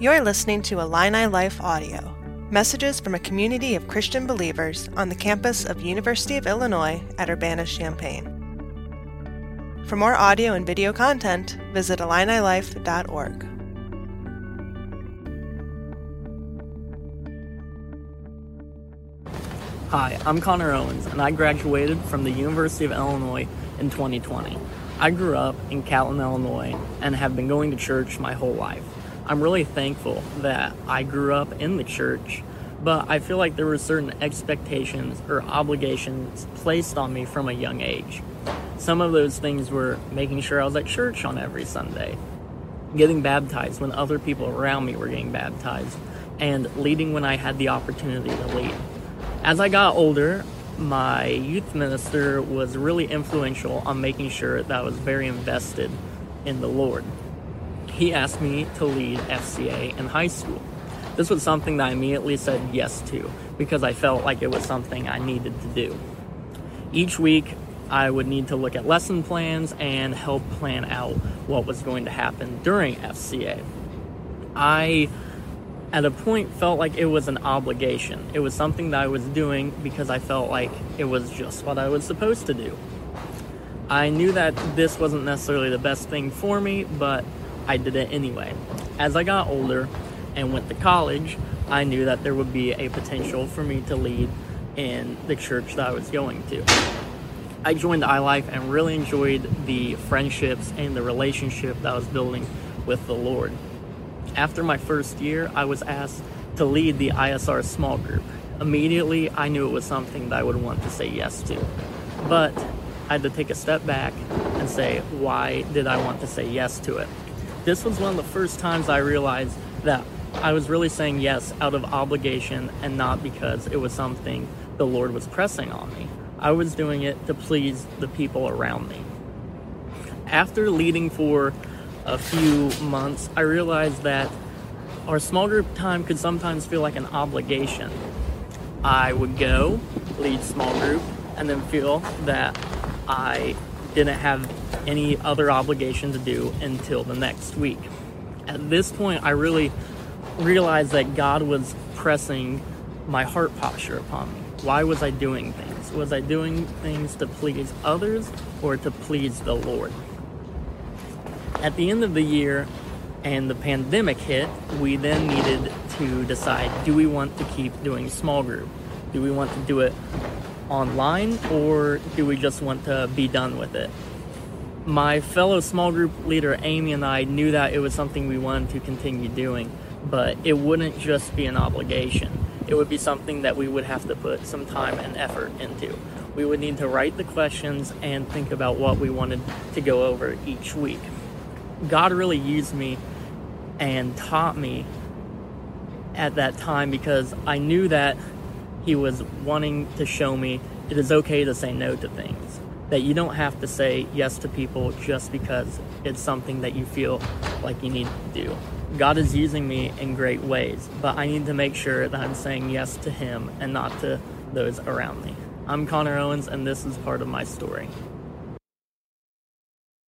You're listening to Illini Life Audio, messages from a community of Christian believers on the campus of University of Illinois at Urbana-Champaign. For more audio and video content, visit IlliniLife.org. Hi, I'm Connor Owens, and I graduated from the University of Illinois in 2020. I grew up in Catlin, Illinois, and have been going to church my whole life. I'm really thankful that I grew up in the church, but I feel like there were certain expectations or obligations placed on me from a young age. Some of those things were making sure I was at church on every Sunday, getting baptized when other people around me were getting baptized, and leading when I had the opportunity to lead. As I got older, my youth minister was really influential on making sure that I was very invested in the Lord he asked me to lead FCA in high school. This was something that I immediately said yes to because I felt like it was something I needed to do. Each week, I would need to look at lesson plans and help plan out what was going to happen during FCA. I, at a point, felt like it was an obligation. It was something that I was doing because I felt like it was just what I was supposed to do. I knew that this wasn't necessarily the best thing for me, but I did it anyway. As I got older and went to college, I knew that there would be a potential for me to lead in the church that I was going to. I joined iLife and really enjoyed the friendships and the relationship that I was building with the Lord. After my first year, I was asked to lead the ISR small group. Immediately, I knew it was something that I would want to say yes to. But I had to take a step back and say, why did I want to say yes to it? This was one of the first times I realized that I was really saying yes out of obligation and not because it was something the Lord was pressing on me. I was doing it to please the people around me. After leading for a few months, I realized that our small group time could sometimes feel like an obligation. I would go, lead small group, and then feel that I didn't have any other obligation to do until the next week. At this point, I really realized that God was pressing my heart posture upon me. Why was I doing things? Was I doing things to please others or to please the Lord? At the end of the year and the pandemic hit, we then needed to decide do we want to keep doing small group? Do we want to do it online or do we just want to be done with it? My fellow small group leader Amy and I knew that it was something we wanted to continue doing, but it wouldn't just be an obligation. It would be something that we would have to put some time and effort into. We would need to write the questions and think about what we wanted to go over each week. God really used me and taught me at that time because I knew that he was wanting to show me it is okay to say no to things. That you don't have to say yes to people just because it's something that you feel like you need to do. God is using me in great ways, but I need to make sure that I'm saying yes to Him and not to those around me. I'm Connor Owens, and this is part of my story.